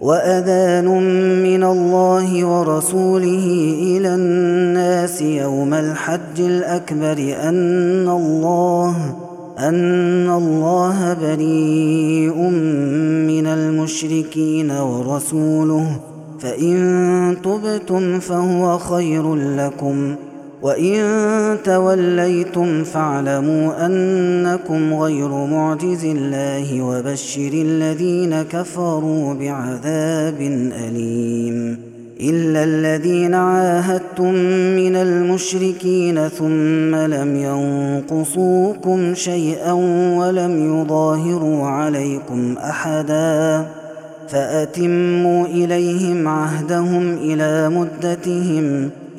وأذان من الله ورسوله إلى الناس يوم الحج الأكبر أن الله أن الله بريء من المشركين ورسوله فإن تبتم فهو خير لكم وان توليتم فاعلموا انكم غير معجز الله وبشر الذين كفروا بعذاب اليم الا الذين عاهدتم من المشركين ثم لم ينقصوكم شيئا ولم يظاهروا عليكم احدا فاتموا اليهم عهدهم إلى مدتهم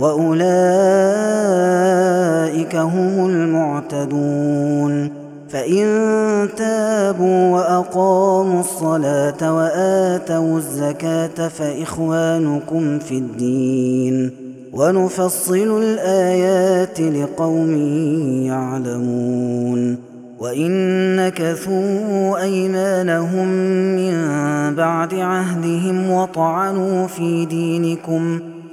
وأولئك هم المعتدون. فإن تابوا وأقاموا الصلاة وآتوا الزكاة فإخوانكم في الدين. ونفصل الآيات لقوم يعلمون. وإن نكثوا أيمانهم من بعد عهدهم وطعنوا في دينكم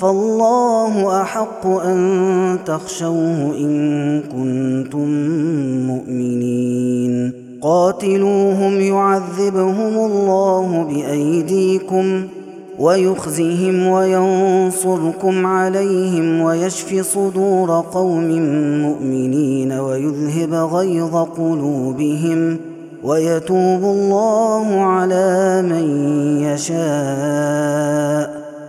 فالله أحق أن تخشوه إن كنتم مؤمنين. قاتلوهم يعذبهم الله بأيديكم ويخزهم وينصركم عليهم ويشف صدور قوم مؤمنين ويذهب غيظ قلوبهم ويتوب الله على من يشاء.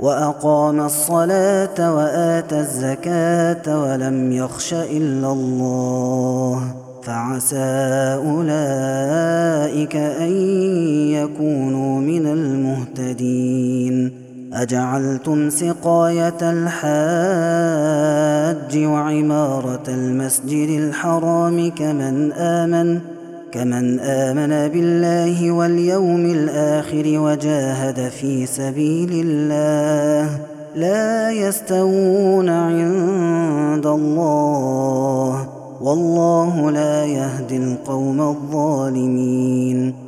وأقام الصلاة وآتى الزكاة ولم يخش إلا الله فعسى أولئك أن يكونوا من المهتدين. أجعلتم سقاية الحاج وعمارة المسجد الحرام كمن آمن كمن آمن بالله واليوم الآخر وجاهد في سبيل الله لا يستوون عند الله والله لا يهدي القوم الظالمين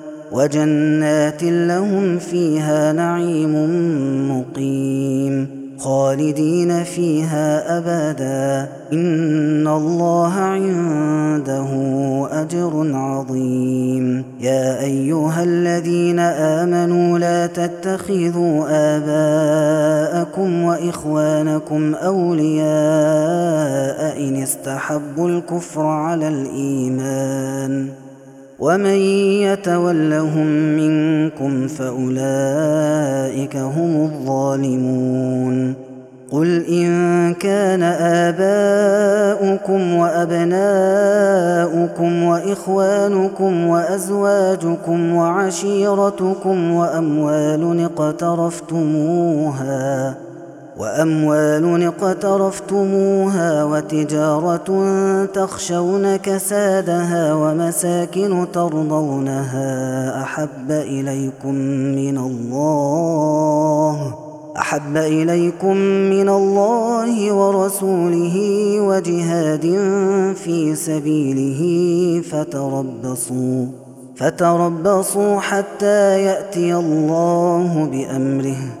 وجنات لهم فيها نعيم مقيم خالدين فيها أبدا. إن الله عنده أجر عظيم. يا أيها الذين آمنوا لا تتخذوا آباءكم وإخوانكم أولياء إن استحبوا الكفر على الإيمان. ومن يتولهم منكم فأولئك هم الظالمون. قل إن كان آباؤكم وأبناؤكم وإخوانكم وأزواجكم وعشيرتكم وأموال اقترفتموها وأموال اقترفتموها وتجارة تخشون كسادها ومساكن ترضونها أحب إليكم من الله أحب إليكم من الله ورسوله وجهاد في سبيله فتربصوا فتربصوا حتى يأتي الله بأمره.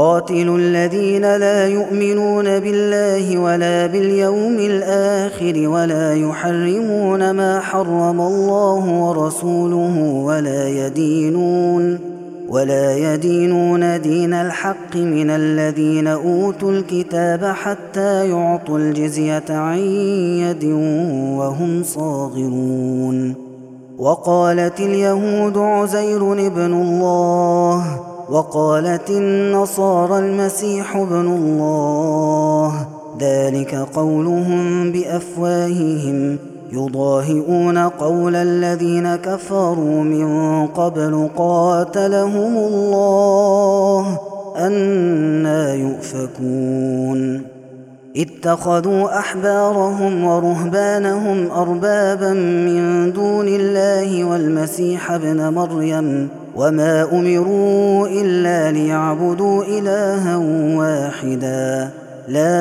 قاتلوا الذين لا يؤمنون بالله ولا باليوم الآخر ولا يحرمون ما حرم الله ورسوله ولا يدينون ولا يدينون دين الحق من الذين أوتوا الكتاب حتى يعطوا الجزية عن يد وهم صاغرون وقالت اليهود عزير ابن الله وقالت النصارى المسيح ابن الله. ذلك قولهم بأفواههم. يضاهئون قول الذين كفروا من قبل قاتلهم الله أنا يؤفكون. اتخذوا أحبارهم ورهبانهم أربابا من دون الله والمسيح ابن مريم. وما امروا الا ليعبدوا الها واحدا لا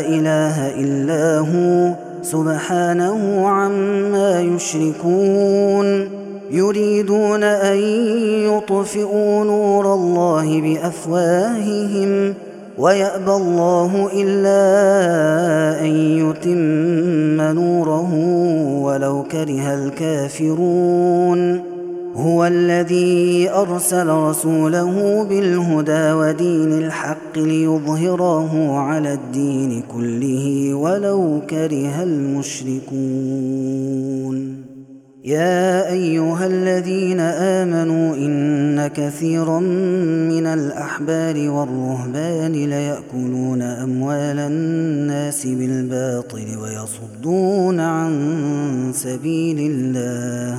اله الا هو سبحانه عما يشركون يريدون ان يطفئوا نور الله بافواههم ويابى الله الا ان يتم نوره ولو كره الكافرون هو الذي أرسل رسوله بالهدى ودين الحق ليظهره على الدين كله ولو كره المشركون. يا أيها الذين آمنوا إن كثيرا من الأحبار والرهبان ليأكلون أموال الناس بالباطل ويصدون عن سبيل الله.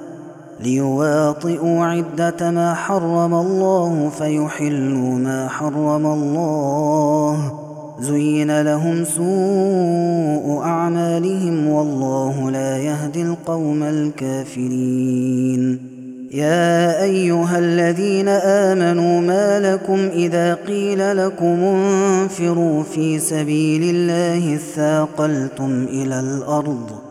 ليواطئوا عدة ما حرم الله فيحلوا ما حرم الله. زين لهم سوء أعمالهم والله لا يهدي القوم الكافرين. يا أيها الذين آمنوا ما لكم إذا قيل لكم انفروا في سبيل الله اثاقلتم إلى الأرض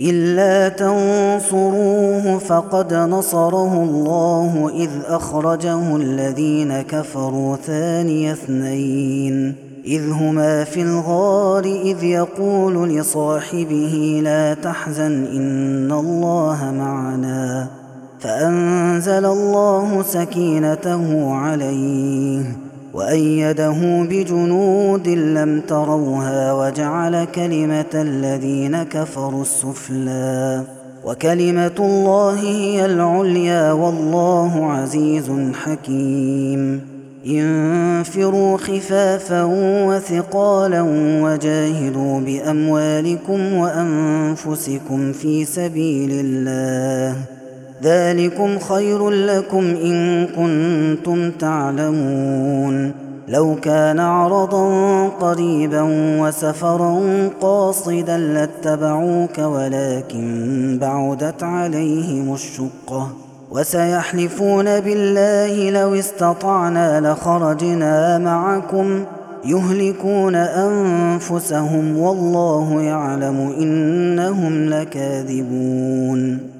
إلا تنصروه فقد نصره الله إذ أخرجه الذين كفروا ثاني اثنين. إذ هما في الغار إذ يقول لصاحبه لا تحزن إن الله معنا. فأنزل الله سكينته عليه. وأيده بجنود لم تروها وجعل كلمة الذين كفروا السفلى. وكلمة الله هي العليا والله عزيز حكيم. انفروا خفافا وثقالا وجاهدوا بأموالكم وأنفسكم في سبيل الله. ذلكم خير لكم إن كنتم تعلمون. لو كان عرضا قريبا وسفرا قاصدا لاتبعوك ولكن بعدت عليهم الشقة. وسيحلفون بالله لو استطعنا لخرجنا معكم. يهلكون أنفسهم والله يعلم إنهم لكاذبون.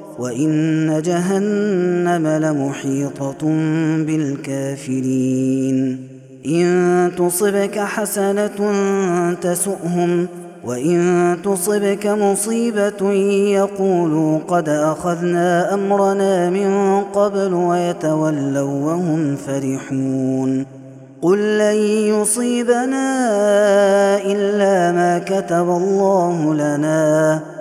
وإن جهنم لمحيطة بالكافرين. إن تصبك حسنة تسؤهم وإن تصبك مصيبة يقولوا قد أخذنا أمرنا من قبل ويتولوا وهم فرحون. قل لن يصيبنا إلا ما كتب الله لنا.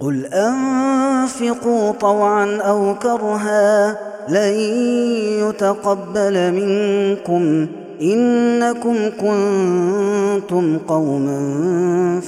قل انفقوا طوعا أو كرها لن يتقبل منكم انكم كنتم قوما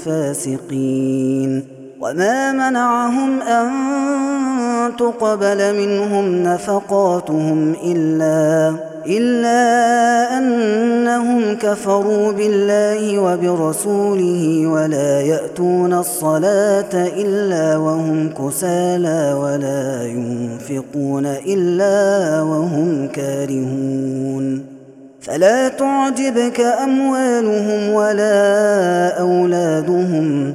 فاسقين وما منعهم ان تقبل منهم نفقاتهم الا الا انهم كفروا بالله وبرسوله ولا ياتون الصلاه الا وهم كسالى ولا ينفقون الا وهم كارهون. فلا تعجبك اموالهم ولا اولادهم.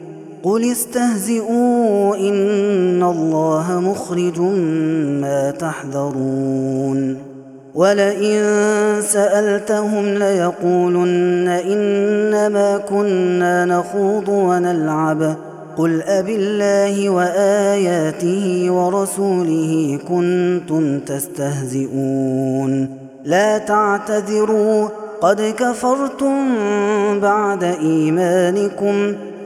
قل استهزئوا إن الله مخرج ما تحذرون ولئن سألتهم ليقولن إنما كنا نخوض ونلعب قل أبالله وآياته ورسوله كنتم تستهزئون لا تعتذروا قد كفرتم بعد إيمانكم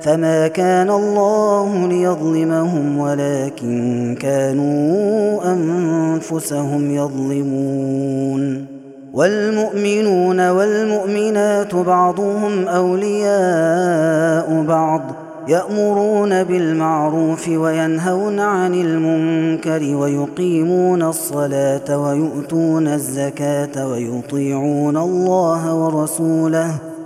فما كان الله ليظلمهم ولكن كانوا أنفسهم يظلمون. والمؤمنون والمؤمنات بعضهم أولياء بعض يأمرون بالمعروف وينهون عن المنكر ويقيمون الصلاة ويؤتون الزكاة ويطيعون الله ورسوله.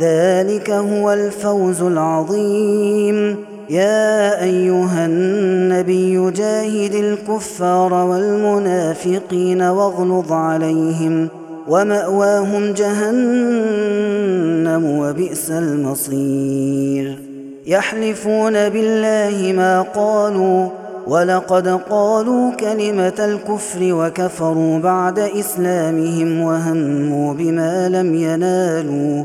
ذلك هو الفوز العظيم. يا أيها النبي جاهد الكفار والمنافقين واغلظ عليهم ومأواهم جهنم وبئس المصير. يحلفون بالله ما قالوا ولقد قالوا كلمة الكفر وكفروا بعد إسلامهم وهموا بما لم ينالوا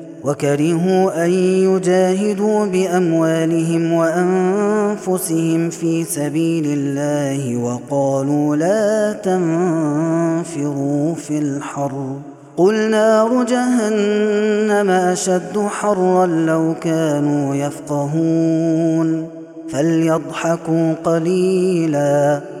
وكرهوا أن يجاهدوا بأموالهم وأنفسهم في سبيل الله وقالوا لا تنفروا في الحر. قل نار جهنم أشد حرا لو كانوا يفقهون. فليضحكوا قليلاً.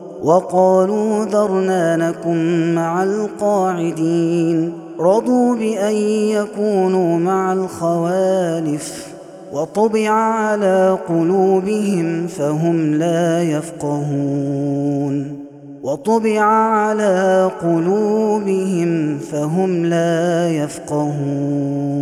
وقالوا ذرنا نكن مع القاعدين. رضوا بأن يكونوا مع الخوالف. وطبع على قلوبهم فهم لا يفقهون. وطبع على قلوبهم فهم لا يفقهون.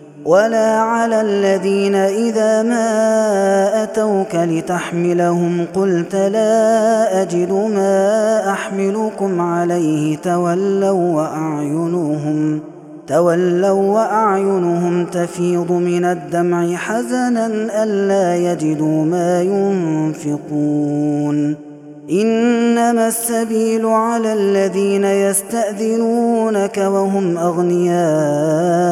ولا على الذين إذا ما أتوك لتحملهم قلت لا أجد ما أحملكم عليه تولوا وأعينهم تولوا وأعينهم تفيض من الدمع حزنا ألا يجدوا ما ينفقون. إنما السبيل على الذين يستأذنونك وهم أغنياء.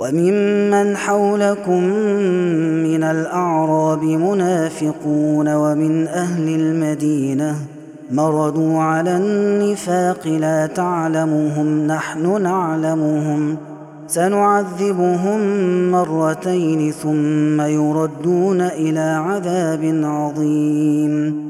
وممن حولكم من الأعراب منافقون ومن أهل المدينة مردوا على النفاق لا تعلمهم نحن نعلمهم سنعذبهم مرتين ثم يردون إلى عذاب عظيم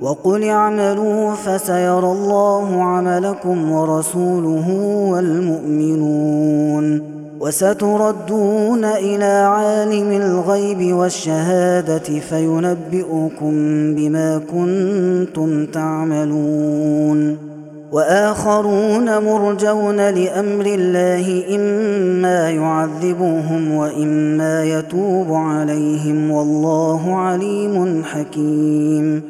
وقل اعملوا فسيرى الله عملكم ورسوله والمؤمنون وستردون إلى عالم الغيب والشهادة فينبئكم بما كنتم تعملون وآخرون مرجون لأمر الله إما يعذبهم وإما يتوب عليهم والله عليم حكيم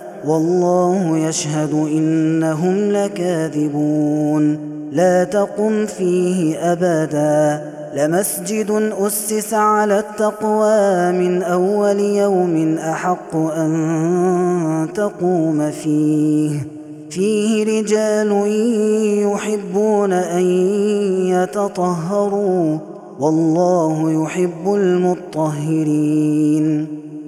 والله يشهد إنهم لكاذبون. لا تقم فيه أبدا. لمسجد أسس على التقوى من أول يوم أحق أن تقوم فيه. فيه رجال يحبون أن يتطهروا. والله يحب المطهرين.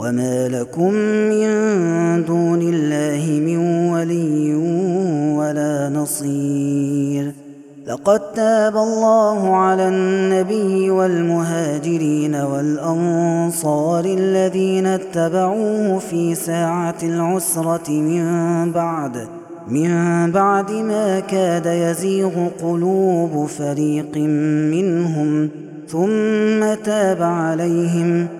وما لكم من دون الله من ولي ولا نصير لقد تاب الله على النبي والمهاجرين والانصار الذين اتبعوه في ساعه العسره من بعد من بعد ما كاد يزيغ قلوب فريق منهم ثم تاب عليهم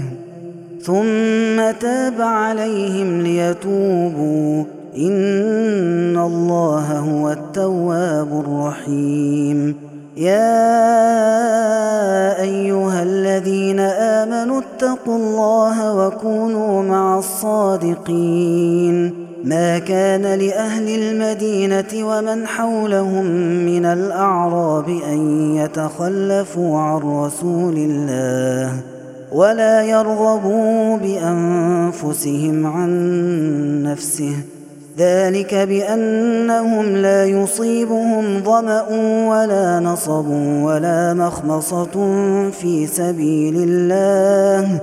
ثم تاب عليهم ليتوبوا. إن الله هو التواب الرحيم. يا أيها الذين آمنوا اتقوا الله وكونوا مع الصادقين. ما كان لأهل المدينة ومن حولهم من الأعراب أن يتخلفوا عن رسول الله. ولا يرغبوا بأنفسهم عن نفسه. ذلك بأنهم لا يصيبهم ظمأ ولا نصب ولا مخمصة في سبيل الله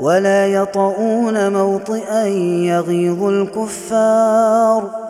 ولا يطؤون موطئا يغيظ الكفار.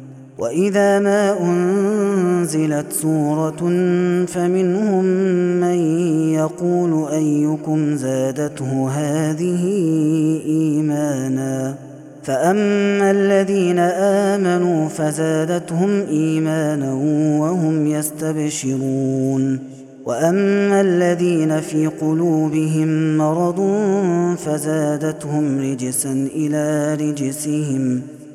وإذا ما أنزلت سورة فمنهم من يقول أيكم زادته هذه إيمانا فأما الذين آمنوا فزادتهم إيمانا وهم يستبشرون وأما الذين في قلوبهم مرض فزادتهم رجسا إلى رجسهم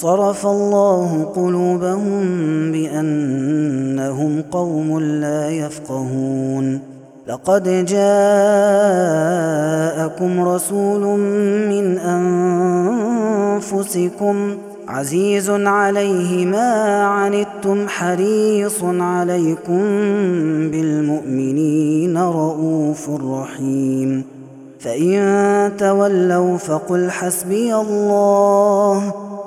صرف الله قلوبهم بأنهم قوم لا يفقهون. لقد جاءكم رسول من أنفسكم عزيز عليه ما عنتم حريص عليكم بالمؤمنين رءوف رحيم. فإن تولوا فقل حسبي الله.